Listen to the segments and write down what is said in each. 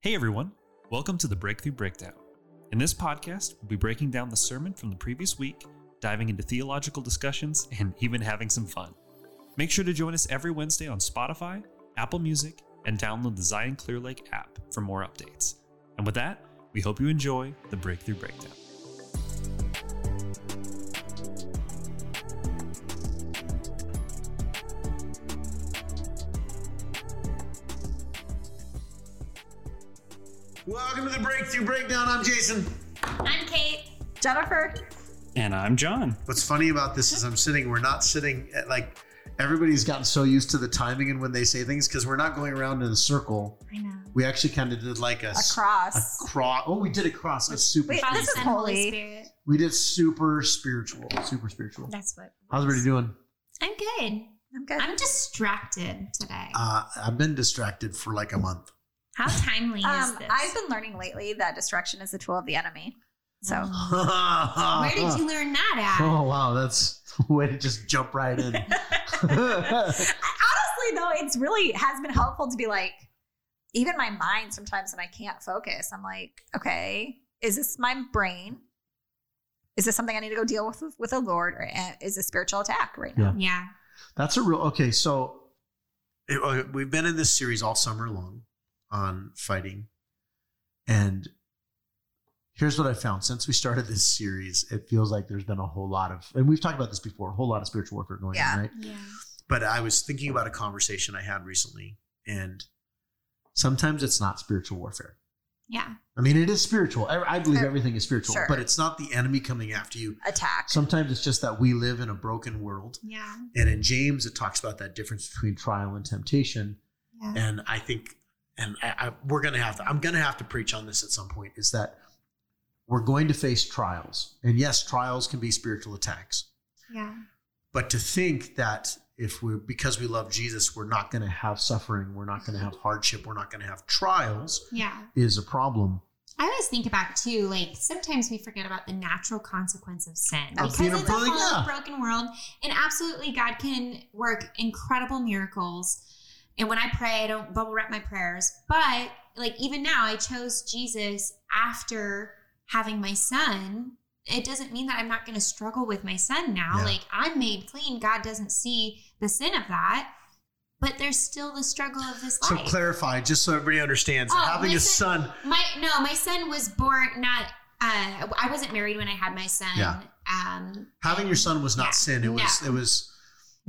Hey everyone, welcome to the Breakthrough Breakdown. In this podcast, we'll be breaking down the sermon from the previous week, diving into theological discussions, and even having some fun. Make sure to join us every Wednesday on Spotify, Apple Music, and download the Zion Clear Lake app for more updates. And with that, we hope you enjoy the Breakthrough Breakdown. Breakthrough Breakdown. I'm Jason. I'm Kate. Jennifer. And I'm John. What's funny about this is I'm sitting, we're not sitting at like everybody's gotten so used to the timing and when they say things because we're not going around in a circle. I know. We actually kind of did like a, A s- cross. A cross. Oh, we did a cross. A super. Wait, Father, this is Holy holy. Spirit. we did super spiritual. Super spiritual. That's what. How's everybody doing? I'm good. I'm good. I'm distracted today. Uh, I've been distracted for like a month. How timely is um, this? I've been learning lately that distraction is a tool of the enemy. So Oh. Where did you learn that at? Oh wow, that's way to just jump right in. honestly, though, it's really has been helpful to be like, even my mind sometimes when I can't focus, I'm like, okay, is this my brain? Is this something I need to go deal with with the Lord, or uh, is a spiritual attack right now? Yeah. That's a real okay. So it- uh, we've been in this series all summer long on fighting, and here's what I found: since we started this series, it feels like there's been a whole lot of, and we've talked about this before, a whole lot of spiritual warfare going Yeah. on, right? Yeah. But I was thinking about a conversation I had recently, and sometimes it's not spiritual warfare. Yeah. I mean, it is spiritual. I, I believe Sure. everything is spiritual, Sure. but it's not the enemy coming after you. Attack. Sometimes it's just that we live in a broken world. Yeah. And in James, it talks about that difference between trial and temptation. Yeah. And I think, and I, I, we're going to have to, I'm going to have to preach on this at some point, is that we're going to face trials. And yes, trials can be spiritual attacks. Yeah. But to think that if we're, because we love Jesus, we're not going to have suffering, we're not going to have hardship, we're not going to have trials Yeah. is a problem. I always think about too, like sometimes we forget about the natural consequence of sin Of because it's a fallen, yeah. broken world, and absolutely God can work incredible miracles. And when I pray, I don't bubble wrap my prayers, but like even now, I chose Jesus after having my son. It doesn't mean that I'm not going to struggle with my son now. Yeah. Like I'm made clean. God doesn't see the sin of that, but there's still the struggle of this life. So clarify, just so everybody understands, Oh, having a son. My no, my son was born not. Uh, I wasn't married when I had my son. Yeah. Um, Having your son was not Yeah. sin. It was No. it was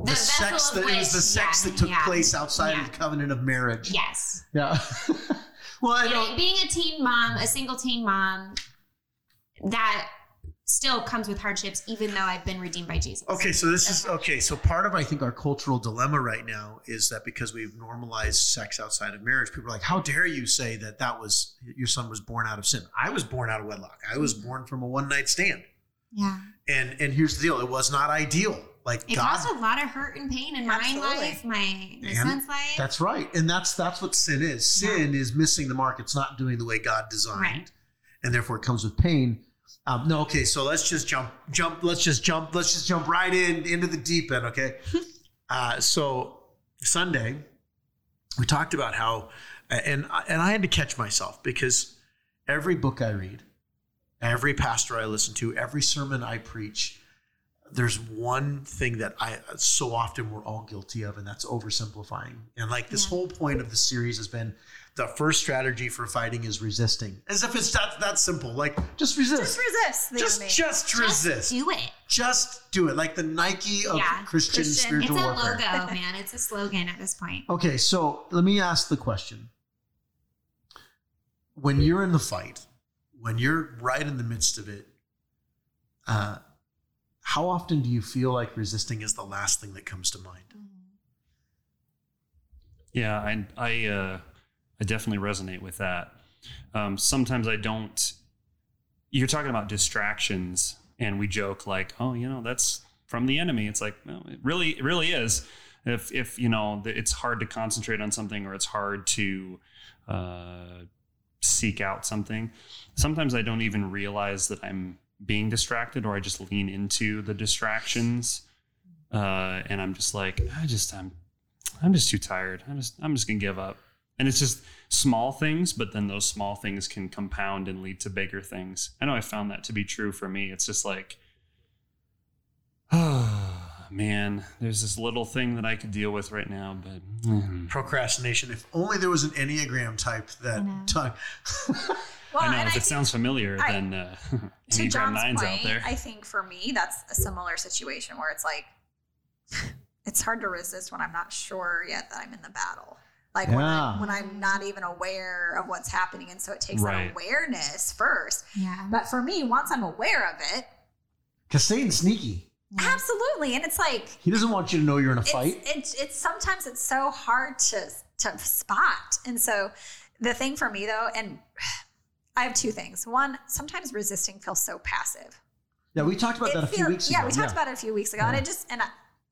the, sex that it was the sex yeah, that took yeah, place outside yeah. of the covenant of marriage. yes. Yeah. well, I don't. being a teen mom, a single teen mom, that still comes with hardships, even though I've been redeemed by Jesus. Okay, so this is Okay. okay. So part of I think our cultural dilemma right now is that because we've normalized sex outside of marriage, people are like, "How dare you say that that was your son was born out of sin?" I was born out of wedlock. I was mm-hmm. born from a one night stand. Yeah. And and here's the deal: it was not ideal. Like It God, caused a lot of hurt and pain in my life, my, my son's life. That's right. And that's that's what sin is. Sin is missing the mark. It's not doing the way God designed. Right. And therefore it comes with pain. Um, no, okay, so let's just jump, jump, let's just jump, let's just jump right in into the deep end, okay? uh, so Sunday, we talked about how and and I had to catch myself because every book I read, every pastor I listen to, every sermon I preach, there's one thing that I so often we're all guilty of, and that's oversimplifying. And like this Yeah. whole point of the series has been the first strategy for fighting is resisting, as if it's that that simple. Like just resist, Just resist just just Just resist, do it. just do it. Like the Nike of Yeah, Christian, Christian. spiritual It's a warfare. logo, man. It's a slogan at this point. Okay, so let me ask the question. When you're in the fight, when you're right in the midst of it, uh, how often do you feel like resisting is the last thing that comes to mind? Yeah, I I uh, I definitely resonate with that. Um, sometimes I don't. You're talking about distractions, and we joke like, "Oh, you know, that's from the enemy." It's like, well, it really, it really is. If if you know, it's hard to concentrate on something, or it's hard to uh, seek out something. Sometimes I don't even realize that I'm being distracted, or I just lean into the distractions, uh, and I'm just like, I just I'm I'm just too tired. I'm just I'm just gonna give up. And it's just small things, but then those small things can compound and lead to bigger things. I know I found that to be true for me. It's just like, oh man, there's this little thing that I could deal with right now, but mm, Procrastination. If only there was an Enneagram type that I know. time. Well, I know and if I it sounds familiar, I- then uh, to John's nines point, out there. I think for me, that's a similar situation where it's like, it's hard to resist when I'm not sure yet that I'm in the battle. Like when, I'm, when I'm not even aware of what's happening. And so it takes Right. that awareness first. Yeah. But for me, once I'm aware of it, Because Satan's sneaky. absolutely. And it's like, He doesn't want you to know you're in a it's, fight. it's, it's sometimes it's so hard to, to spot. And so the thing for me though, and I have two things. One, sometimes resisting feels so passive. yeah, we talked about It that a few feel- weeks yeah, ago. we talked about it a few weeks ago, and it just and I,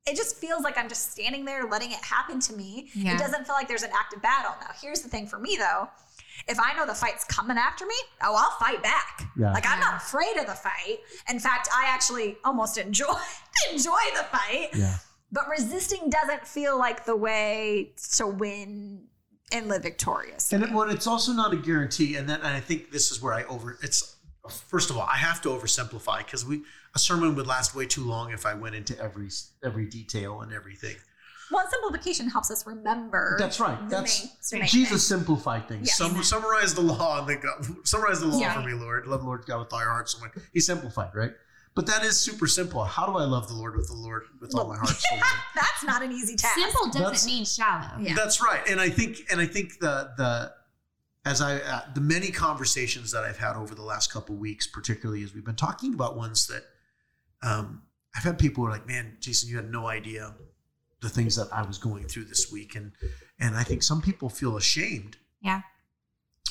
it just feels like I'm just standing there letting it happen to me. Yeah. It doesn't feel like there's an active battle. Now, here's the thing for me though. If I know the fight's coming after me, oh, I'll fight back. Yeah. Like I'm not afraid of the fight. In fact, I actually almost enjoy enjoy the fight. Yeah. But resisting doesn't feel like the way to win and live victorious. And it, well, it's also not a guarantee. And then and I think this is where I over. It's first of all, I have to oversimplify because we a sermon would last way too long if I went into every every detail and everything. Well, simplification helps us remember. That's right. That's main- Jesus thing. simplified things. Yes. Sum, summarize the law and the God, summarize the law Yeah. for me, Lord. Love the Lord God with all your heart. So much. He simplified, right? But that is super simple. How do I love the Lord with the Lord with all my heart? soul, mind? That's not an easy task. Simple doesn't That's- mean shallow. Yeah. That's right, and I think, and I think the the as I uh, the many conversations that I've had over the last couple weeks, particularly as we've been talking about ones that um, I've had people who are like, "Man, Jason, you had no idea the things that I was going through this week," and and I think some people feel ashamed, Yeah.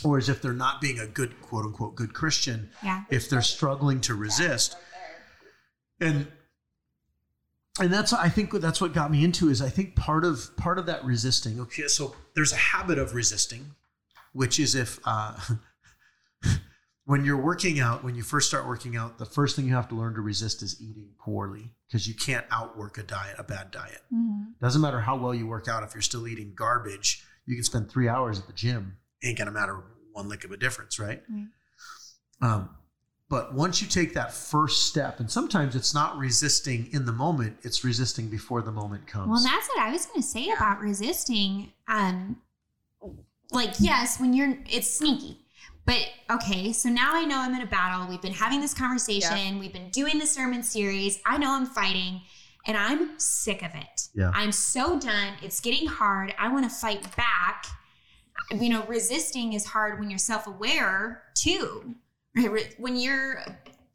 or as if they're not being a good quote unquote good Christian Yeah. if they're struggling to resist and and that's i think that's what got me into is i think part of part of that resisting okay so there's a habit of resisting which is if uh when you're working out when you first start working out the first thing you have to learn to resist is eating poorly because you can't outwork a diet a bad diet Mhm. doesn't matter how well you work out if you're still eating garbage you can spend three hours at the gym ain't gonna matter one lick of a difference right Right. um, but once you take that first step and sometimes it's not resisting in the moment it's resisting before the moment comes Well, that's what I was going to say about resisting. Um, like, yes, when you're, it's sneaky. But okay, so now I know I'm in a battle. We've been having this conversation. We've been doing the sermon series. I know I'm fighting and I'm sick of it. Yeah. I'm so done. It's getting hard. I want to fight back. You know, resisting is hard when you're self aware too. Right? When you're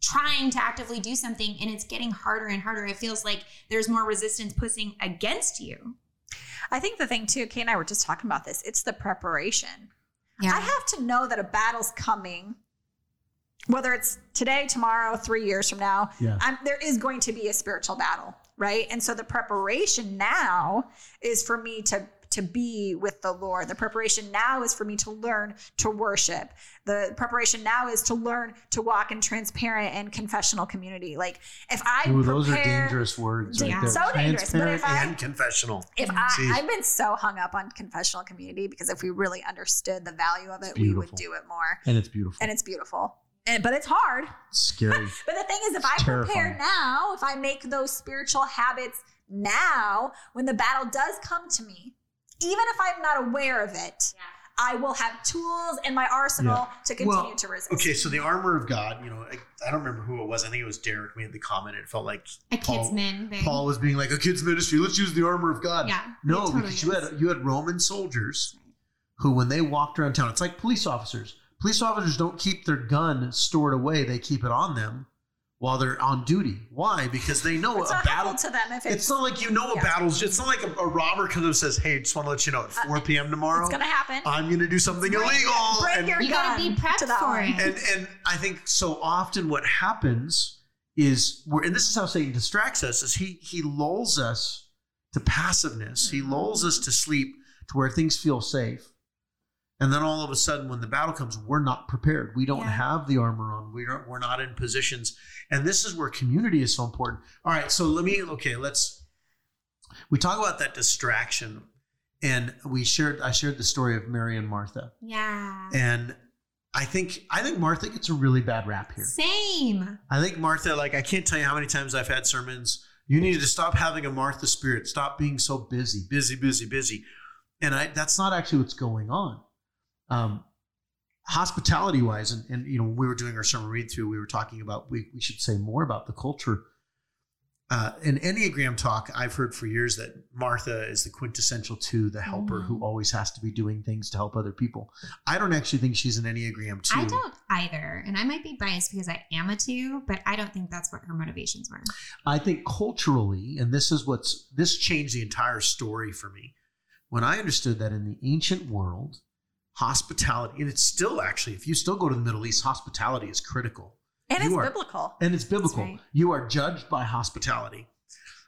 trying to actively do something and it's getting harder and harder, it feels like there's more resistance pushing against you. I think the thing too, Kate and I were just talking about this. It's the preparation. Yeah. I have to know that a battle's coming, whether it's today, tomorrow, three years from now. Yeah. I'm, there is going to be a spiritual battle, right? And so the preparation now is for me to to be with the Lord. The preparation now is for me to learn to worship. The preparation now is to learn to walk in transparent and confessional community. Like if I Ooh, those are dangerous words Yeah. right. So dangerous, but if I- and confessional if I, See. I've been so hung up on confessional community because if we really understood the value of it, we would do it more. and it's beautiful And it's beautiful. And, but it's hard. scary But the thing is, if I It's prepare now, if I make those spiritual habits now, when the battle does come to me, even if I'm not aware of it, I will have tools in my arsenal to continue Well, to resist. okay so the armor of god you know I, I don't remember who it was. I think it was derek made the comment. It felt like A Paul- kidsman thing. paul was being like a kid's ministry let's use the armor of god. Yeah, no totally because you had you had roman soldiers who when they walked around town it's like police officers. Police officers don't keep their gun stored away they keep it on them while they're on duty why because they know it's a not battle to them if it's, it's not like you know Yeah. a battle's it's not like a, a robber comes up and says hey just want to let you know at uh, 4 p.m tomorrow it's going to happen. i'm going to do something Bring- illegal bring and, your You gotta be gun prepped to for it. and and I think so often what happens is we're and this is how Satan distracts us is he he lulls us to passiveness. He mm-hmm. lulls us to sleep to where things feel safe. And then all of a sudden when the battle comes, we're not prepared. We don't Yeah. have the armor on. We don't we're not in positions. And this is where community is so important. All right, so let me okay, let's we talk about that distraction and we shared. I shared the story of Mary and Martha, Yeah. and I think I think Martha gets a really bad rap here. Same. I think Martha, like I can't tell you how many times I've had sermons. You need to stop having a Martha spirit. Stop being so busy, busy, busy, busy. And I that's not actually what's going on. Um, hospitality wise, and, and you know, when we were doing our summer read through, we were talking about we, we should say more about the culture. Uh, in Enneagram talk, I've heard for years that Martha is the quintessential two, the helper Mhm. who always has to be doing things to help other people. I don't actually think she's an Enneagram two. I don't either. And I might be biased because I am a two, but I don't think that's what her motivations were. I think culturally, and this is what's this changed the entire story for me. When I understood that in the ancient world, hospitality, and it's still actually, if you still go to the Middle East, hospitality is critical. And You it's are- biblical. And it's biblical. right. You are judged by hospitality.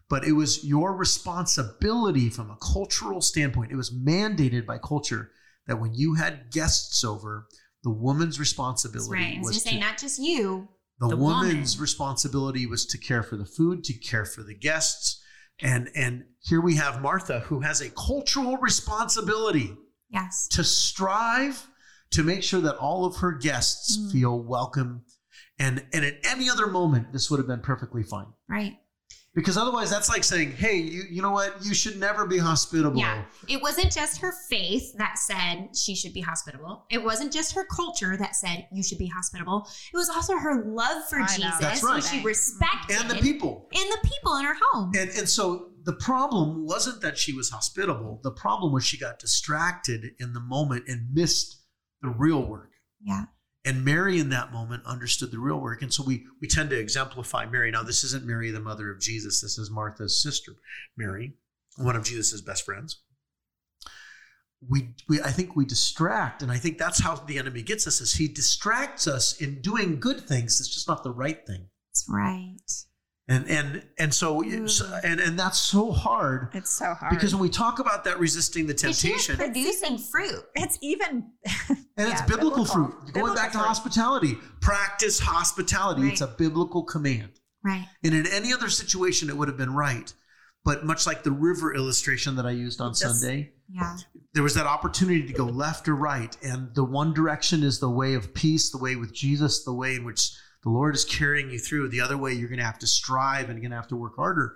But it was your responsibility from a cultural standpoint. It was mandated by culture that when you had guests over, the woman's responsibility right. Was to to say, not just you. the, the woman's woman. responsibility was to care for the food to care for the guests and and here we have martha who has a cultural responsibility Yes. to strive to make sure that all of her guests Mm. feel welcome and and at any other moment this would have been perfectly fine Right. Because otherwise that's like saying hey you you know what you should never be hospitable Yeah. It wasn't just her faith that said she should be hospitable. It wasn't just her culture that said you should be hospitable. It was also her love for I. Jesus, That's right. who she respected, and the people and the people in her home. And and so the problem wasn't that she was hospitable. The problem was she got distracted in the moment and missed the real work. yeah. And Mary in that moment understood the real work. And so we we tend to exemplify Mary. Now, this isn't Mary, the mother of Jesus. This is Martha's sister, Mary, one of Jesus' best friends. We, we I think we distract, and I think that's how the enemy gets us is he distracts us in doing good things. It's just not the right thing. That's right. And and and so Mm. and and that's so hard It's so hard. because when we talk about that resisting the Because she was temptation, producing fruit. it's even and it's biblical, biblical. fruit. Going Biblical back to fruit. hospitality, practice hospitality. It's a biblical command. Right. And in any other situation, it would have been right. But much like the river illustration that I used on Just- Sunday, Yeah. there was that opportunity to go left or right. And the one direction is the way of peace, the way with Jesus, the way in which the Lord is carrying you through. The other way, you're going to have to strive and you're going to have to work harder.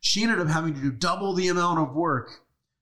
She ended up having to do double the amount of work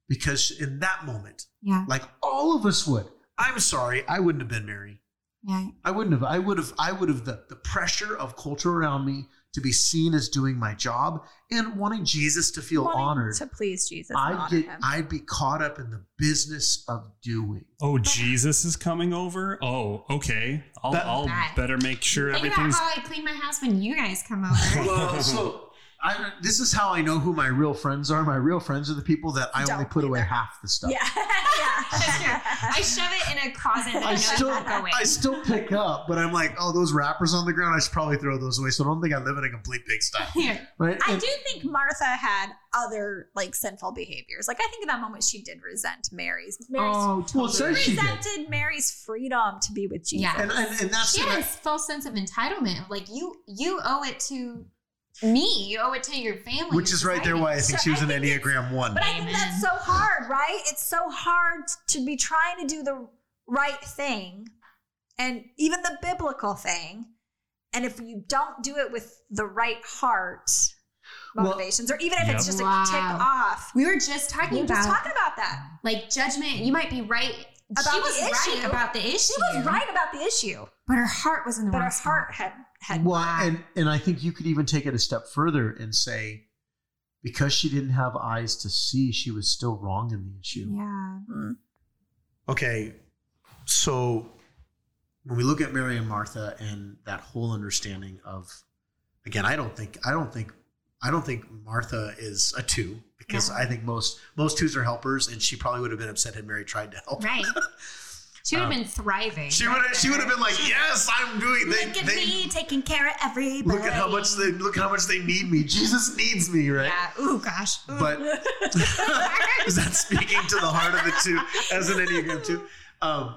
because in that moment, Yeah. like all of us would, I'm sorry, I wouldn't have been Mary. Yeah. I wouldn't have. I would have. I would have. The, the pressure of culture around me to be seen as doing my job and wanting Jesus to feel wanting honored. to please Jesus. I'd honor get. him. I'd be caught up in the business of doing. Oh, Jesus is coming over. Oh, okay. I'll, That- I'll better make sure Think about everything's. how I clean my house when you guys come over. Well, so I, this is how I know who my real friends are. My real friends are the people that I only Don't put away either. half the stuff. yeah, yeah. I shove it in a closet that I, I know still, won't go. I still pick up, but I'm like, oh, those wrappers on the ground. I should probably throw those away. So I don't think I live in a complete pigsty, Here. right? I And- do think Martha had other like sinful behaviors. Like I think in that moment she did resent Mary's. Mary's Oh, well, it says she did. resented Mary's freedom to be with Jesus. Yeah. and, and, and that's She what I- had this false sense of entitlement. of, Like you, you owe it to me. You owe it to your family. which is right there why I think So she was I an Enneagram one. But I think that's so hard, right? It's so hard to be trying to do the right thing and even the biblical thing. And if you don't do it with the right heart Well- motivations, or even if it's Yep. just a tick off, We were just talking we were about just talking about that. like judgment. You might be right. About she the was right issue. about the issue. She was right about the issue, but her heart was in the wrong. but wrong her spot. heart had had well, and and I think you could even take it a step further and say, because she didn't have eyes to see, she was still wrong in the issue. Yeah. Hmm. Okay, so when we look at Mary and Martha and that whole understanding of, again, I don't think I don't think I don't think Martha is a two because No. I think most most twos are helpers, and she probably would have been upset had Mary tried to help. Right. She would have Um, been thriving. She would have she would have been like, yes, I'm doing. They, Look at they, me taking care of everybody. Look at how much they look at how much they need me. Jesus needs me, right? Yeah. Ooh, gosh. Ooh. But is that speaking to the heart of the two as an Enneagram two? Um,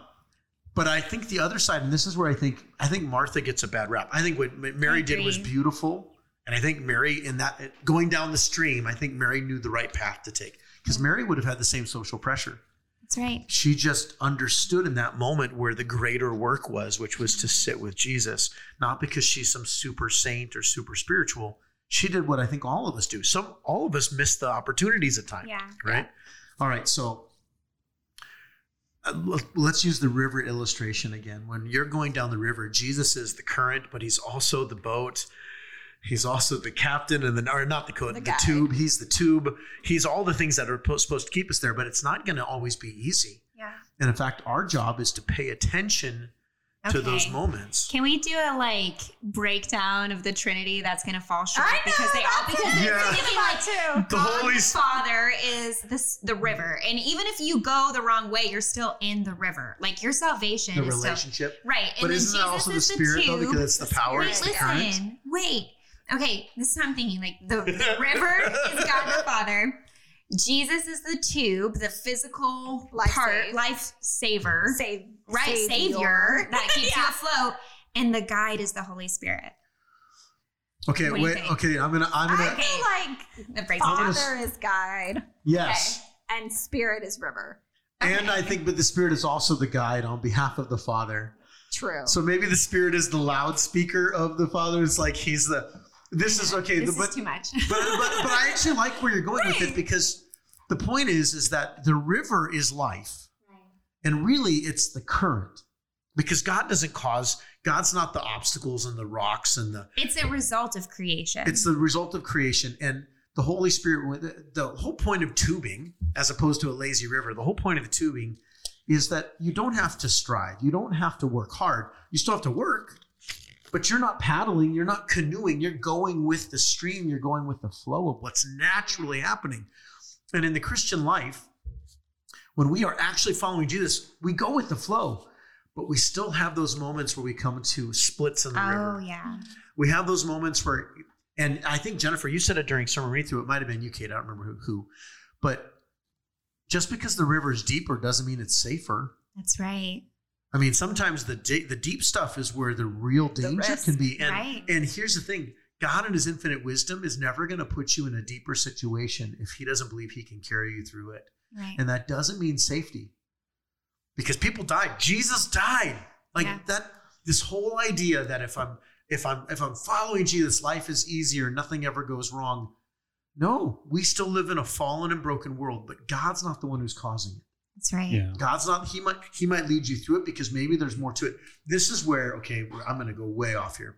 but I think the other side, and this is where I think I think Martha gets a bad rap. I think what Mary did was beautiful, and I think Mary in that going down the stream, I think Mary knew the right path to take. because Mary would have had the same social pressure. That's right. She just understood in that moment where the greater work was, which was to sit with Jesus, not because she's some super saint or super spiritual. She did what I think all of us do. Some all of us miss the opportunities at times Yeah. right? All right, so uh, let- let's use the river illustration again. When you're going down the river, Jesus is the current, but he's also the boat. He's also the captain and the or not the coat, The the, tube. He's the tube. He's all the things that are po- supposed to keep us there, but it's not going to always be easy. Yeah. And in fact, our job is to pay attention to those moments. Can we do a like breakdown of the Trinity that's gonna fall short I know, because they all because what they're Yeah. thinking like too. The God Holy Father is this the river, and even if you go the wrong way, you're still in the river. Like your salvation The is still relationship. right. And But then isn't that Jesus also the is spirit though? Because it's the power, Wait, it's the current. wait. Okay, this is how I'm thinking. Like the, the river is God the Father. Jesus is the tube, the physical Life part, save. life saver, Save, right? Savior that keeps you afloat, and the guide is the Holy Spirit. Okay, What wait. think? Okay, I'm gonna. I'm gonna. I feel like That breaks. Father is guide yes. and Spirit is river. And I think, but the Spirit is also the guide on behalf of the Father. True. So maybe the Spirit is the loudspeaker of the Father. It's like he's the. This is okay, This but, is too much. but but but I actually like where you're going with it because the point is is that the river is life, and really it's the current, because God doesn't cause. God's not the obstacles and the rocks and the. It's a result of creation. It's the result of creation and the Holy Spirit. The, the whole point of tubing, as opposed to a lazy river, the whole point of the tubing is that you don't have to strive. You don't have to work hard. You still have to work, but you're not paddling. You're not canoeing. You're going with the stream. You're going with the flow of what's naturally happening. And in the Christian life, when we are actually following Jesus, we go with the flow, but we still have those moments where we come to splits in the river oh yeah. we have those moments where and i think jennifer you said it during sermon read through it might have been you kate i don't remember who, who but just because the river is deeper doesn't mean it's safer That's right. I mean sometimes the de- the deep stuff is where the real danger risk, can be. And right. and here's the thing god in his infinite wisdom is never going to put you in a deeper situation if he doesn't believe he can carry you through it. Right. and that doesn't mean safety. Because people died. Jesus died. Like Yeah. that this whole idea that if i'm if i'm if i'm following jesus life is easier nothing ever goes wrong. No we still live in a fallen and broken world but god's not the one who's causing it That's right. Yeah. god's not he might he might lead you through it because maybe there's more to it this is where okay i'm going to go way off here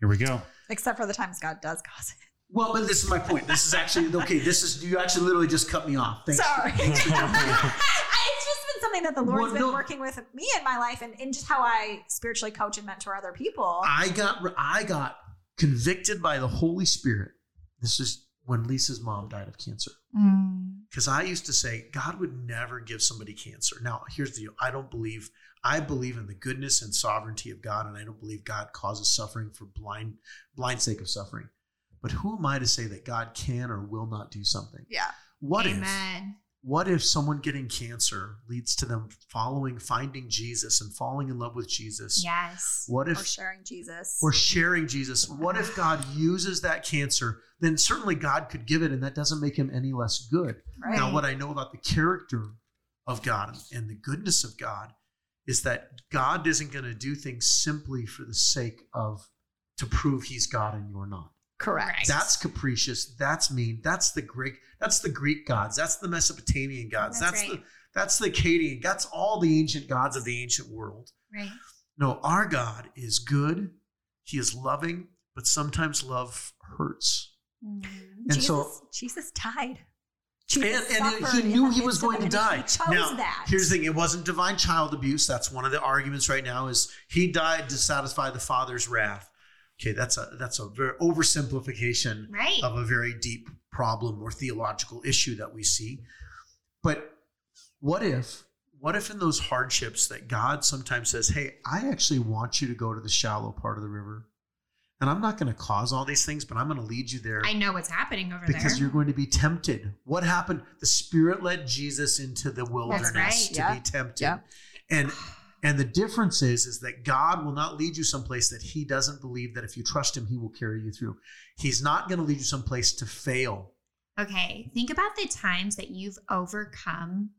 Here we go. Except for the times God does cause it. well but this is my point this is actually okay this is you actually literally just cut me off thanks Sorry. it's just been something that the Lord's Well, been no. working with me in my life and, and just how I spiritually coach and mentor other people. I got I got convicted by the Holy Spirit. This is when Lisa's mom died of cancer. Mm. Because I used to say God would never give somebody cancer. Now, here's the deal. I don't believe I believe in the goodness and sovereignty of God, and I don't believe God causes suffering for blind blind sake of suffering. But who am I to say that God can or will not do something? yeah. What if Amen. What if someone getting cancer leads to them following, finding Jesus and falling in love with Jesus? Yes. What if Or sharing Jesus. or sharing Jesus. What if God uses that cancer? Then certainly God could give it, and that doesn't make him any less good. right. Now, what I know about the character of God and the goodness of God is that God isn't going to do things simply for the sake of to prove he's God and you're not. Correct. That's capricious. That's mean. That's the Greek. That's the Greek gods. That's the Mesopotamian gods. That's That's, right. the that's the Akkadian. That's all the ancient gods of the ancient world. Right. No, our God is good. He is loving, but sometimes love hurts. Mm. And Jesus, so, Jesus died. and, Jesus and suffered he knew he was going to die. Now, that. here's the thing: it wasn't divine child abuse. That's one of the arguments right now. Is he died to satisfy the Father's wrath? Okay, that's a that's a very oversimplification Right. of a very deep problem or theological issue that we see. But what if, what if in those hardships that God sometimes says, Hey, I actually want you to go to the shallow part of the river. And I'm not going to cause all these things, but I'm going to lead you there I know what's happening over because there. Because you're going to be tempted. What happened? The Spirit led Jesus into the wilderness right. to Yeah. be tempted. Yeah. And and the difference is is that God will not lead you someplace that he doesn't believe that if you trust him he will carry you through. He's not going to lead you someplace to fail. Okay, think about the times that you've overcome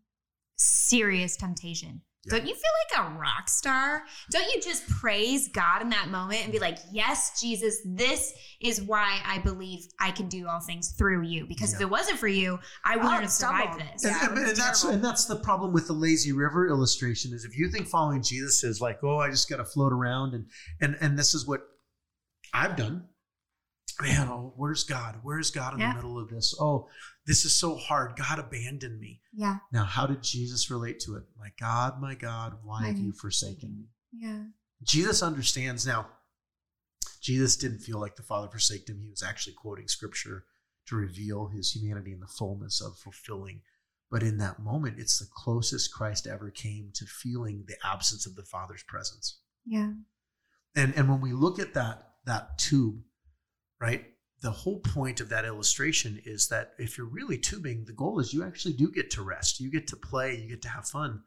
serious temptation. Yeah. Don't you feel like a rock star? Don't you just praise God in that moment and be like, Yes, Jesus, this is why I believe I can do all things through you. Because if it wasn't for you, I oh, wouldn't Oh, have survived this. And, Yeah, and- and that's and that's the problem with the lazy river illustration is if you think following Jesus is like, oh, I just got to float around and and and this is what I've done. Man, oh, where's God? Where's God in Yeah. the middle of this? Oh, this is so hard. God abandoned me. Yeah. Now, how did Jesus relate to it? My God, my God, why have you forsaken me? Yeah. Jesus understands now. Jesus didn't feel like the Father forsaked him. He was actually quoting scripture to reveal his humanity in the fullness of fulfilling. But in that moment, it's the closest Christ ever came to feeling the absence of the Father's presence. Yeah. And and when we look at that that tube, right? The whole point of that illustration is that if you're really tubing, the goal is you actually do get to rest. You get to play, you get to have fun,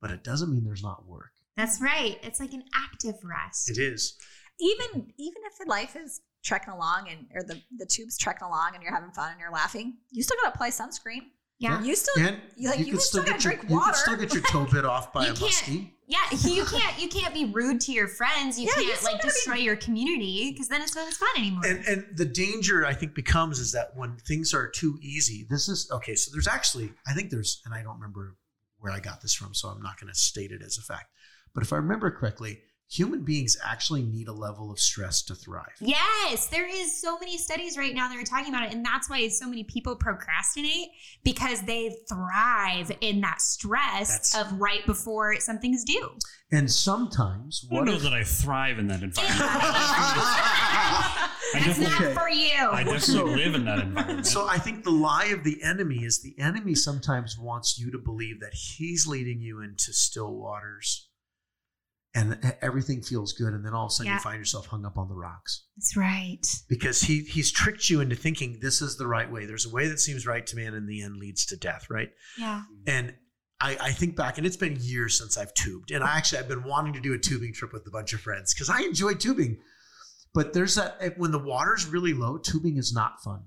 but it doesn't mean there's not work. That's right. It's like an active rest. It is. even even if the life is trekking along and or the the tube's trekking along and you're having fun and you're laughing, you still gotta apply sunscreen. Yeah. You still And you- like, you can still get gotta your, drink You can still get your toe bit off by You a muskie. Yeah, you can't you can't be rude to your friends. You Yeah, can't still like gotta be- destroy your community because then it's not as fun anymore. And and the danger I think becomes is that when things are too easy, this is okay. So there's actually I think there's and I don't remember where I got this from, so I'm not going to state it as a fact. But if I remember correctly, human beings actually need a level of stress to thrive. yes, there is so many studies right now that are talking about it, and that's why so many people procrastinate because they thrive in that stress That's- of right before something's due. And sometimes I don't know if, that I thrive in that environment. I That's not Okay. for you. I definitely So- live in that environment. So I think the lie of the enemy is the enemy sometimes wants you to believe that he's leading you into still waters and everything feels good and then all of a sudden Yeah. you find yourself hung up on the rocks That's right. because he he's tricked you into thinking this is the right way. There's a way that seems right to man and in the end leads to death, right? Yeah. And I, I think back, and it's been years since I've tubed. And I actually I've been wanting to do a tubing trip with a bunch of friends because I enjoy tubing. But there's that eh, when the water's really low, tubing is not fun.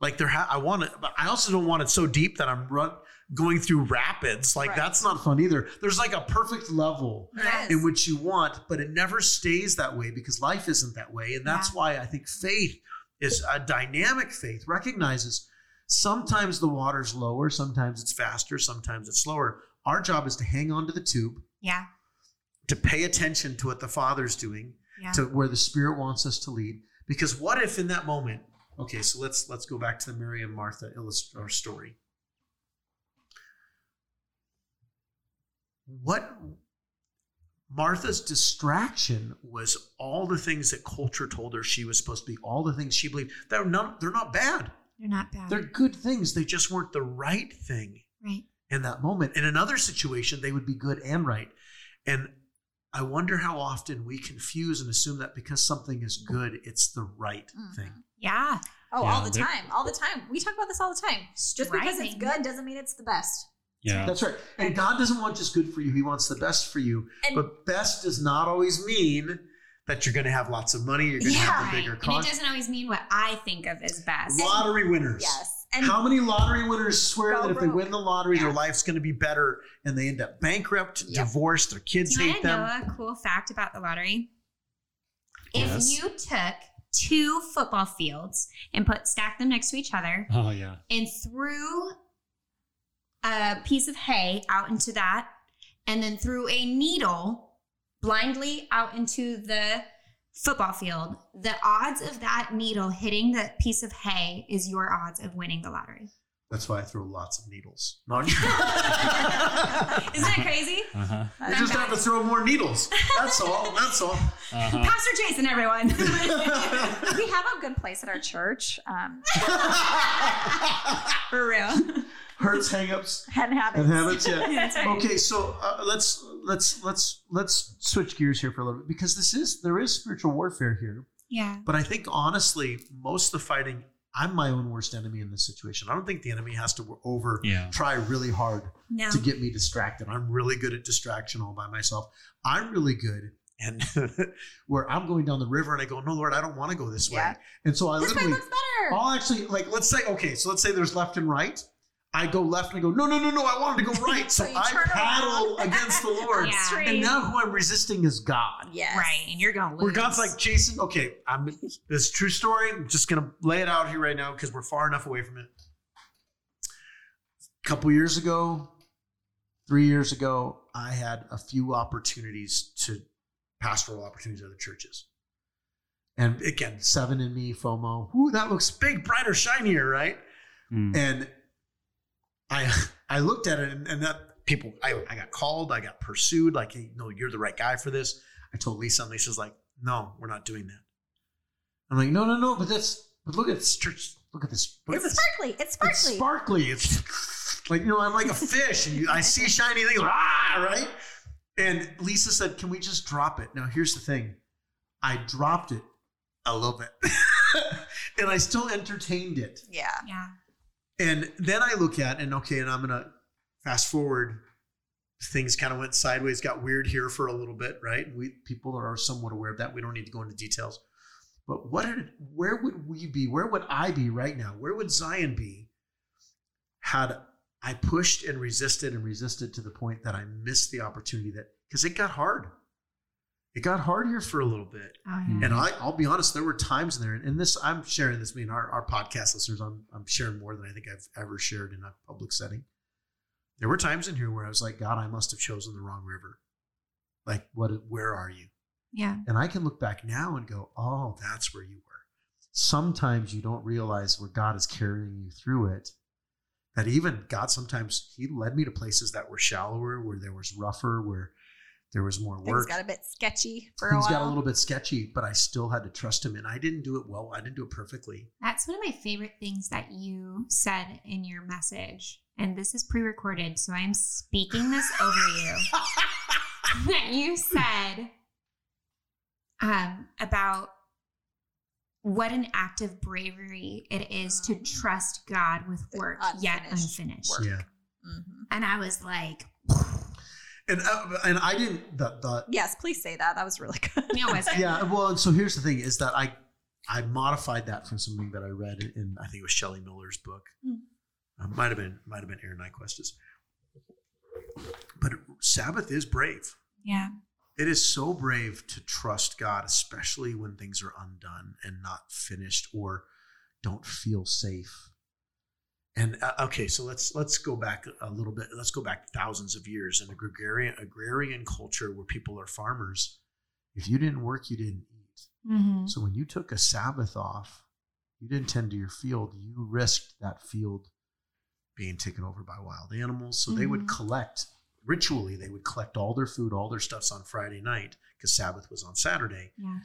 Like there, ha- I want it, but I also don't want it so deep that I'm run going through rapids. Like Right. that's not fun either. There's like a perfect level Yes. in which you want, but it never stays that way because life isn't that way. And that's Yeah. why I think faith is a dynamic faith, recognizes sometimes the water's lower, sometimes it's faster, sometimes it's slower. Our job is to hang on to the tube, Yeah. to pay attention to what the Father's doing, Yeah. to where the Spirit wants us to lead. Because what if in that moment, okay, so let's let's go back to the Mary and Martha illust- or story. What Martha's distraction was all the things that culture told her she was supposed to be, all the things she believed. They're not they're not bad. They're not bad. They're good things. They just weren't the right thing right. in that moment. In another situation, they would be good and right. And I wonder how often we confuse and assume that because something is good, it's the right Mhm. thing. Yeah. Oh, Yeah, all the time. All the time. We talk about this all the time. Just because it's good doesn't mean it's the best. Yeah. That's right. And God doesn't want just good for you, He wants the best for you. And- but best does not always mean that you're going to have lots of money, you're going to have a bigger And car. it doesn't always mean what I think of as best. Lottery winners. Yes. And How many lottery winners swear that if they win the lottery, their life's going to be better and they end up bankrupt, Yep. divorced, their kids Do you hate want to them? know a cool fact about the lottery? Yes. If you took two football fields and put stacked them next to each other Oh yeah. and threw a piece of hay out into that, and then threw a needle blindly out into the football field, the odds of that needle hitting the piece of hay is your odds of winning the lottery. That's why I throw lots of needles. No, Isn't that crazy? Uh huh. I just have to throw more needles. That's all. That's all. Uh huh. Pastor Jason, everyone. we have a good place at our church. Um, For real. Hurts, hangups, and habits. and habits. Yeah. Okay, so uh, let's let's let's let's switch gears here for a little bit because this is there is spiritual warfare here, Yeah. but I think honestly, most of the fighting, I'm my own worst enemy in this situation. I don't think the enemy has to over Yeah. try really hard No. to get me distracted. I'm really good at distraction all by myself. I'm really good. And where I'm going down the river and I go, no, Lord, I don't want to go this way. Yeah. And so I This way literally, looks better. better. I'll actually like let's say okay, so let's say there's left and right. I go left and I go, no, no, no, no, I wanted to go right. So, So I paddle against the Lord. Yeah. And now who I'm resisting is God. yes. Right. And you're going to lose. Where God's like, Jason, okay, I'm this true story. I'm just gonna lay it out here right now because we're far enough away from it. A couple years ago, three years ago, I had a few opportunities to pastoral opportunities at other churches. And again, seven in me, FOMO. Ooh, that looks big, brighter, shinier, right? Mm. And I I looked at it and, and that people I, I got called, I got pursued, like, hey, no, you're the right guy for this. I told Lisa, and Lisa's like, no, we're not doing that. I'm like, no, no, no, but that's but look at this church, look at this. Look at It's this. sparkly. It's sparkly. It's sparkly. It's like, you know, I'm like a fish and you, I see shiny things, ah, right? And Lisa said, can we just drop it? Now, here's the thing I dropped it a little bit and I still entertained it. yeah. Yeah. And then I look at and okay, and I'm gonna fast forward. Things kind of went sideways, got weird here for a little bit, right? We people are somewhat aware of that. We don't need to go into details. But what did where would we be? Where would I be right now? Where would Zion be had I pushed and resisted and resisted to the point that I missed the opportunity that because it got hard. It got hard here for a little bit. Oh, Mm. And I, I'll be honest, there were times in there, and this I'm sharing this. I mean, our, our podcast listeners, I'm, I'm sharing more than I think I've ever shared in a public setting. There were times in here where I was like, God, I must have chosen the wrong river. Like, what? Where are you? Yeah. And I can look back now and go, oh, that's where you were. Sometimes you don't realize where God is carrying you through it. That even God, sometimes He led me to places that were shallower, where there was rougher, where there was more Things work got a bit sketchy for things a while. He's got a little bit sketchy, but I still had to trust him, and I didn't do it well. I didn't do it perfectly. That's one of my favorite things that you said in your message. And this is pre recorded, so I'm speaking this over you. that you said um, about what an act of bravery it is to trust God with The work yet unfinished unfinished. work. Yeah, Mhm. And I was like, and uh, and I didn't the the Yes, please say that. That was really good. you know, was good. yeah. Well, and so here's the thing: is that I I modified that from something that I read in I think it was Shelley Miller's book. Hmm. Uh, might have been might have been Aaron Nyquist's. But Sabbath is brave. Yeah. It is so brave to trust God, especially when things are undone and not finished or don't feel safe. And uh, okay, so let's let's go back a little bit. Let's go back thousands of years in a agrarian agrarian culture where people are farmers. If you didn't work, you didn't eat. Mm-hmm. So when you took a Sabbath off, you didn't tend to your field. You risked that field being taken over by wild animals. So they would Mhm. collect ritually. They would collect all their food, all their stuffs on Friday night because Sabbath was on Saturday. Yeah.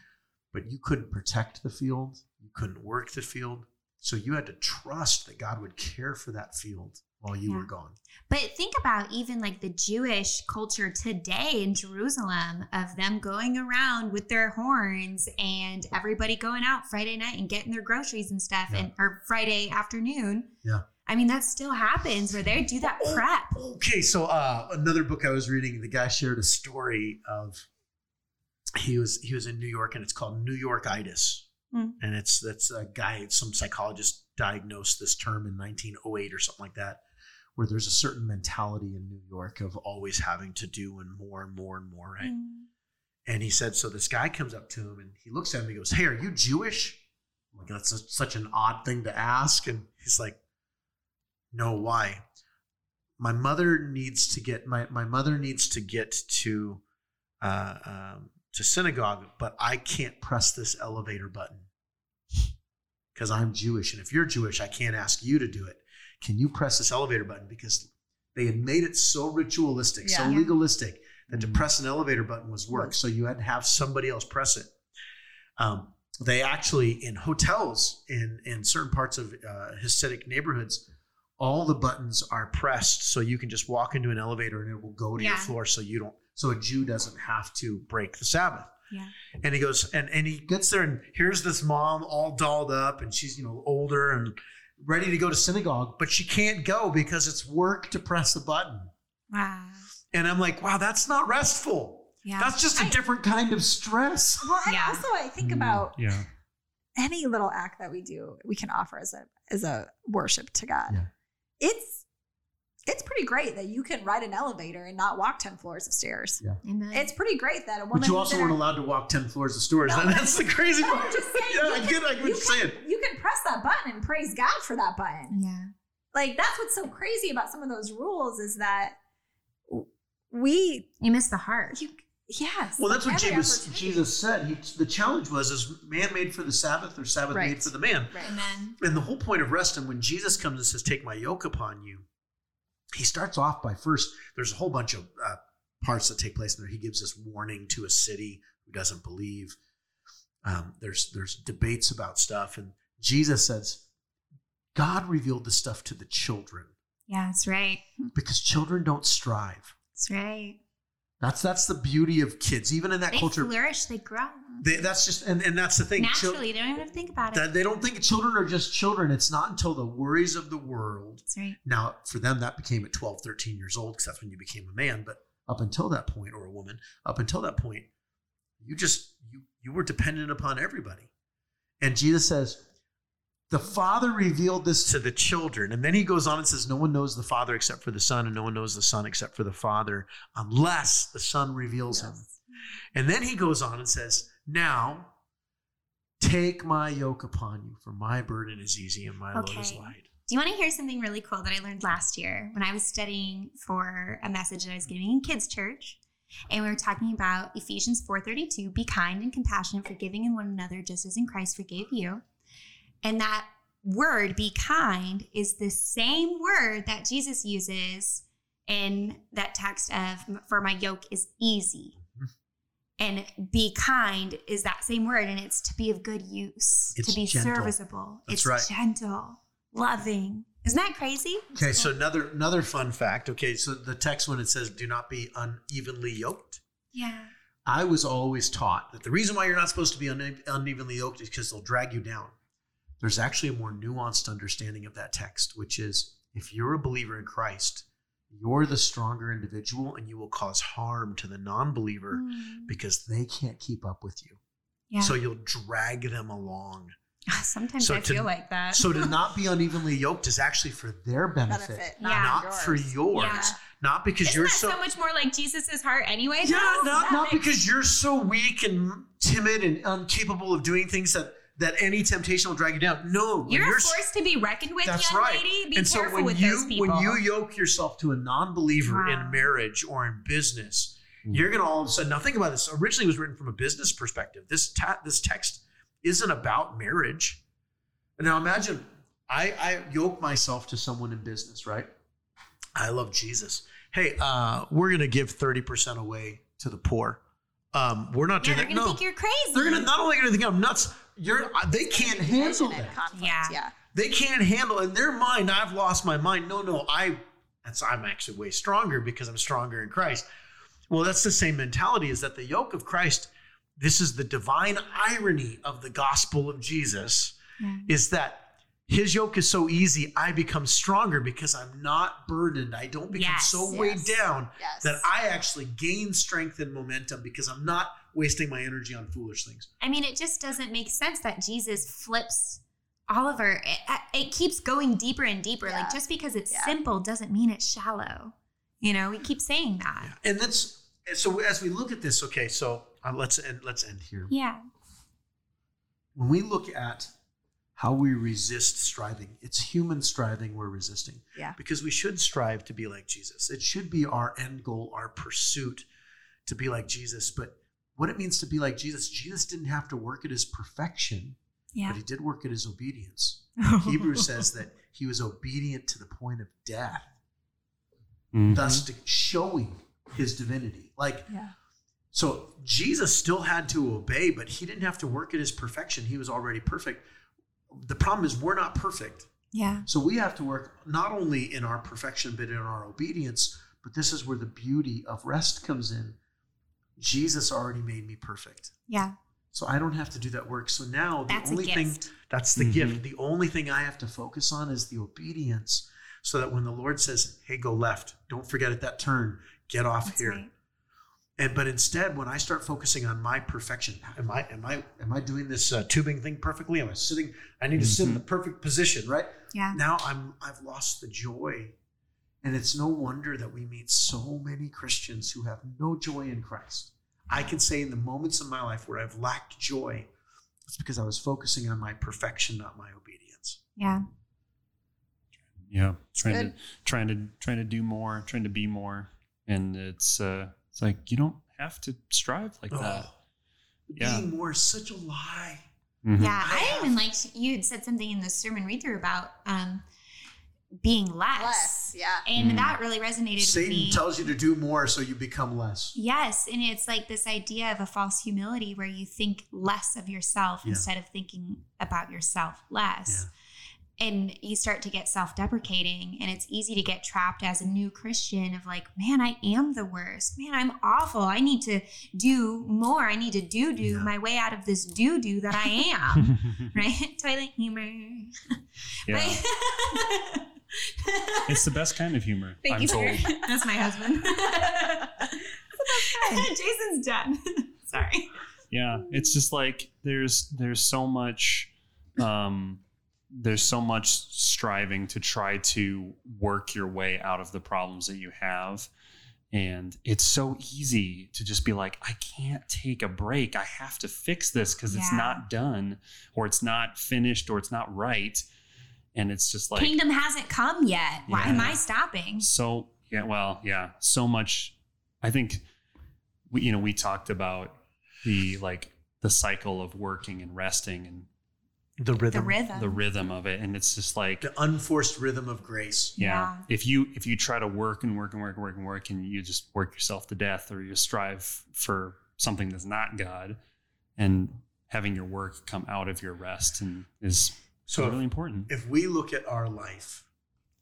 But you couldn't protect the field. You couldn't work the field. So you had to trust that God would care for that field while you Yeah. were gone. But think about even like the Jewish culture today in Jerusalem of them going around with their horns and everybody going out Friday night and getting their groceries and stuff Yeah. and or Friday afternoon. Yeah. I mean, that still happens where they do that Oh, prep. Okay, so uh, another book I was reading, the guy shared a story of he was he was in New York and it's called New Yorkitis, Hmm. and it's that's a guy some psychologist diagnosed this term in 1908 or something like that, where there's a certain mentality in New York of always having to do and more and more and more, right? And he said, so this guy comes up to him and he looks at him and he goes, Hey, are you Jewish? I'm like, that's a, such an odd thing to ask. And he's like, No, why? My mother needs to get my, my mother needs to get to uh, um, to synagogue, but I can't press this elevator button because I'm Jewish. And if you're Jewish, I can't ask you to do it. Can you press this elevator button? Because they had made it so ritualistic, so Yeah. legalistic that to Mhm. press an elevator button was work. So you had to have somebody else press it. Um, they actually in hotels in in certain parts of uh, Hasidic neighborhoods, all the buttons are pressed, so you can just walk into an elevator and it will go to your floor, so you don't. So a Jew doesn't have to break the Sabbath. Yeah. And he goes and and he gets there and here's this mom all dolled up and she's you know older and ready to go to synagogue, but she can't go because it's work to press a button. Wow. And I'm like, wow, that's not restful. Yeah. That's just a I- different kind of stress. Well, and Yeah. also I think Mm, about yeah. any little act that we do, we can offer as a as a worship to God. Yeah. It's it's pretty great that you can ride an elevator and not walk 10 floors of stairs. Yeah. Amen. It's pretty great that a woman But you also weren't allowed to walk 10 floors of stores. No, That's the crazy part. I'm just saying, yeah, you I can- get I get what you you're saying. can, you can press that button and praise God for that button. yeah. Like that's what's so crazy about some of those rules is that we You miss the heart. you yes. Well, that's what Jesus. Jesus said. He, the challenge was: is man made for the Sabbath, or Sabbath Right. made for the man? Right. Amen. And the whole point of rest, and when Jesus comes and says, "Take my yoke upon you," he starts off by first. There's a whole bunch of uh, parts that take place in there. He gives this warning to a city who doesn't believe. Um, there's there's debates about stuff, and Jesus says, "God revealed this stuff to the children Yeah, that's right. because children don't strive." That's right. That's that's the beauty of kids, even in that They culture. They flourish, they grow. They, that's just and, and that's the thing. Chil- Naturally, they don't even think about it. that they don't think children are just children. It's not until the worries of the world. That's right. Now, for them, that became at 12, 13 years old because that's when you became a man. But up until that point, or a woman, up until that point, you just you you were dependent upon everybody. And Jesus says, the Father revealed this to the children. And then he goes on and says, No one knows the Father except for the Son, and no one knows the Son except for the Father, unless the Son reveals him. And then he goes on and says, Now take my yoke upon you, for my burden is easy and my load is light. Do you want to hear something really cool that I learned last year when I was studying for a message that I was giving in kids' church? And we were talking about Ephesians 4:32, be kind and compassionate, forgiving in one another just as in Christ forgave you. And that word be kind is the same word that Jesus uses in that text of for my yoke is easy. Mhm. And be kind is that same word, and it's to be of good use, It's to be gentle. serviceable. That's it's right. gentle, loving. Isn't that crazy? Okay, so another another fun fact. Okay, so the text when it says "do not be unevenly yoked," Yeah. I was always taught that the reason why you're not supposed to be une- unevenly yoked is because they'll drag you down. There's actually a more nuanced understanding of that text, which is if you're a believer in Christ, you're the stronger individual, and you will cause harm to the non-believer Mm. because they can't keep up with you. Yeah. So you'll drag them along. Sometimes so I to- feel like that. So to not be unevenly yoked is actually for their benefit, benefit, Yeah. not, not for yours. Yeah. Not because Isn't you're so, so, much more like Jesus' heart anyway? yeah, not not makes- because you're so weak and timid and incapable of doing things that that any temptation will drag you down. No, when you're, a s- force to be reckoned with, That's young right. lady. Be and so careful when with you those people. when you yoke yourself to a non-believer Wow. in marriage or in business, Mm. you're gonna all of a sudden now think about this. Originally, it was written from a business perspective. This ta- this text isn't about marriage. And now imagine I I yoke myself to someone in business, right? I love Jesus. Hey, uh, we're gonna give thirty percent away to the poor. Um, we're not yeah, doing they're that. gonna No, think you're crazy. they're gonna not only gonna think I'm nuts. You're uh, they can't handle Division that conflict, Yeah. yeah. they can't handle in their mind i've lost my mind no no i that's i'm actually way stronger because i'm stronger in christ well that's the same mentality is that the yoke of christ this is the divine irony of the gospel of jesus Yeah. is that his yoke is so easy i become stronger because i'm not burdened i don't become Yes, so yes. weighed down Yes. that i actually gain strength and momentum because i'm not wasting my energy on foolish things I mean, it just doesn't make sense that Jesus flips all of our. It, it keeps going deeper and deeper. Yeah. Like just because it's Yeah. simple doesn't mean it's shallow. You know, we keep saying that. and that's so as we look at this okay so uh, let's end let's end here Yeah. when we look at how we resist striving, it's human striving we're resisting. Yeah. Because we should strive to be like Jesus. It should be our end goal, our pursuit to be like Jesus. But what it means to be like Jesus, Jesus didn't have to work at his perfection, Yeah. but he did work at his obedience. Hebrews says that he was obedient to the point of death, Mhm. thus to showing his divinity. Like Yeah. so Jesus still had to obey, but he didn't have to work at his perfection. He was already perfect. The problem is we're not perfect. Yeah. So we have to work not only in our perfection, but in our obedience. But this is where the beauty of rest comes in. Jesus already made me perfect. Yeah. So I don't have to do that work. So now the That's only thing that's the Mhm. gift. The only thing I have to focus on is the obedience. So that when the Lord says, Hey, go left, don't forget at that turn, get off That's here. right. And but instead, when I start focusing on my perfection, am I am I am I doing this uh, tubing thing perfectly? Am I sitting? I need to sit in the perfect position, right? Yeah. Now I'm I've lost the joy, and it's no wonder that we meet so many Christians who have no joy in Christ. I can say in the moments of my life where I've lacked joy, it's because I was focusing on my perfection, not my obedience. Yeah. Yeah, trying good. to trying to trying to do more, trying to be more, and it's uh, it's like you don't have to strive like that. Oh, Yeah. Being more is such a lie. Mhm. Yeah. I I, even liked you had said something in the sermon read through about um being less. Less, yeah. And Mm. that really resonated with Satan tells you to do more so you become less. Yes, and it's like this idea of a false humility where you think less of yourself Yeah. instead of thinking about yourself less. And you start to get self deprecating, and it's easy to get trapped as a new Christian of like, man, I am the worst. Man, I'm awful. I need to do more. I need to do do Yeah. my way out of this do do that I am. right? Toilet humor. yeah, But- it's the best kind of humor. Thank I'm you, told. sir. That's my husband. Jason's done. Sorry. yeah it's just like there's there's so much um there's so much striving to try to work your way out of the problems that you have and it's so easy to just be like i can't take a break i have to fix this because it's not done or it's not finished or it's not right and it's just like Kingdom hasn't come yet. Why am I stopping? so yeah well yeah so much i think we you know we talked about the like the cycle of working and resting and The The rhythm. rhythm. the rhythm of it and it's just like the unforced rhythm of grace. yeah, Yeah. if you if you try to work and work and work and work and work and you just work yourself to death or you strive for something that's not god and having your work come out of your rest and is So it's really important if we look at our life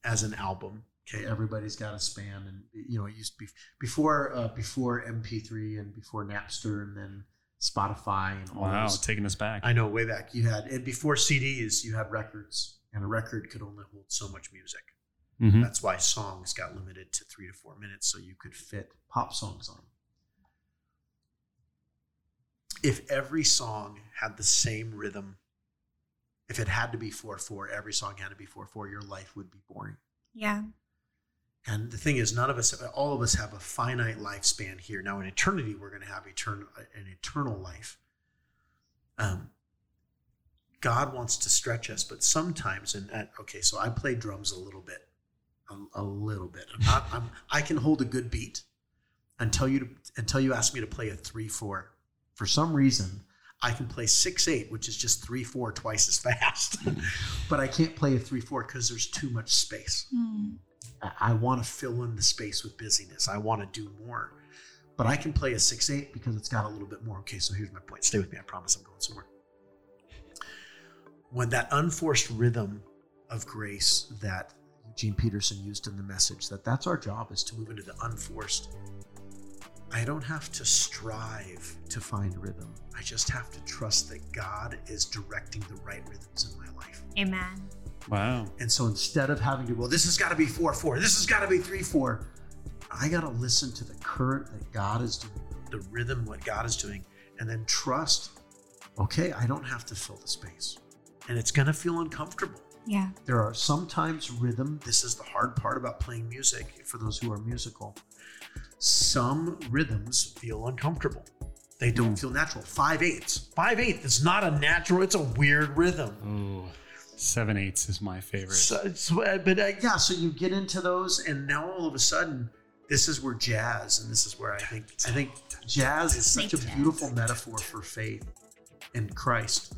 as an album, okay, everybody's got a span, and you know, it used to be before uh, before MP3 and before Napster, and then Spotify and all wow those. taking us back I know way back you had, and before CDs, you had records, and a record could only hold so much music. Mhm. That's why songs got limited to three to four minutes, so you could fit pop songs on. If every song had the same rhythm, if it had to be four four, every song had to be four four, your life would be boring. Yeah. And the thing is, none of us, all of us, have a finite lifespan here. Now, in eternity, we're going to have eternal, an eternal life. Um, God wants to stretch us, but sometimes, and uh, okay, so I play drums a little bit, a, a little bit. I'm not, I'm, I can hold a good beat until you until you ask me to play a three four. For some reason, I can play six eight, which is just three four twice as fast, but I can't play a three four because there's too much space. Hmm. I- I want to fill in the space with busyness. I want to do more. But I can play a 6 8 because it's got a little bit more. Okay, so here's my point. Stay with me. I promise I'm going somewhere. When that unforced rhythm of grace that Eugene Peterson used in the message, that that's our job is to move into the unforced. I don't have to strive to find rhythm. I just have to trust that God is directing the right rhythms in my life. Amen. wow And so instead of having to, well, this has got to be 4 4, this has got to be 3 4, I got to listen to the current that God is doing, the rhythm, what God is doing, and then trust, okay, I don't have to fill the space. And it's going to feel uncomfortable. Yeah. There are sometimes rhythm, this is the hard part about playing music for those who are musical. Some rhythms feel uncomfortable. They don't feel natural. Five eighths. Five eighths is not a natural, it's a weird rhythm. oh seven eighths is my favorite So, so, but uh, yeah, so you get into those, and now all of a sudden, this is where jazz, and this is where I think I think jazz is such a beautiful metaphor for faith in Christ.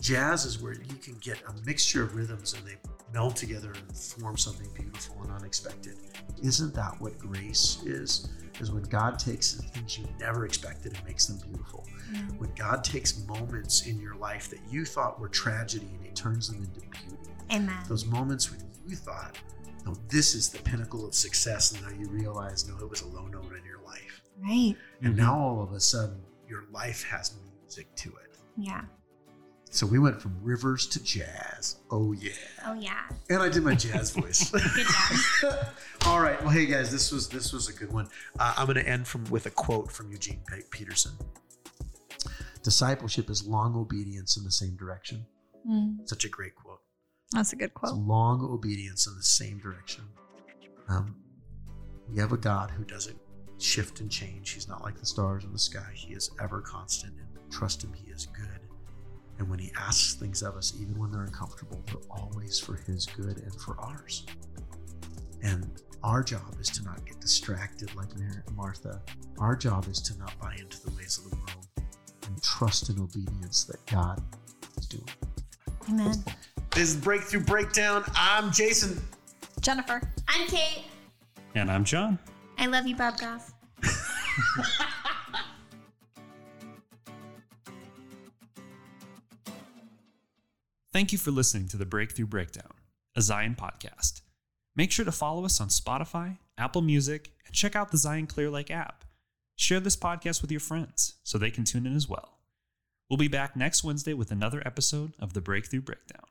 Jazz is where you can get a mixture of rhythms, and they meld together and form something beautiful and unexpected. Isn't that what grace is? Is when God takes the things you never expected and makes them beautiful when God takes moments in your life that you thought were tragedy and He turns them into beauty. Amen. Those moments when you thought, no, this is the pinnacle of success, and now you realize, no, it was a low note in your life. Right. And Mhm. now all of a sudden, your life has music to it. Yeah. So we went from rivers to jazz. Oh yeah. Oh yeah. And I did my jazz voice. Good job. All right. Well, hey guys, this was this was a good one. Uh, I'm going to end from with a quote from Eugene Pe- Peterson. Discipleship is long obedience in the same direction. Such a great quote. That's a good It's quote. long obedience in the same direction. Um, we have a God who doesn't shift and change. He's not like the stars in the sky. He is ever constant, and trust Him. He is good. And when He asks things of us, even when they're uncomfortable, they're always for His good and for ours. And our job is to not get distracted like Mary, Martha. Our job is to not buy into the ways of the world and trust in obedience that God is doing. Amen. This is Breakthrough Breakdown. I'm Jason. Jennifer. I'm Kate. And I'm John. I love you, Bob Goff. Thank you for listening to the Breakthrough Breakdown, a Zion podcast. Make sure to follow us on Spotify, Apple Music, and check out the Zion Clear Lake app. Share this podcast with your friends so they can tune in as well. We'll be back next Wednesday with another episode of the Breakthrough Breakdown.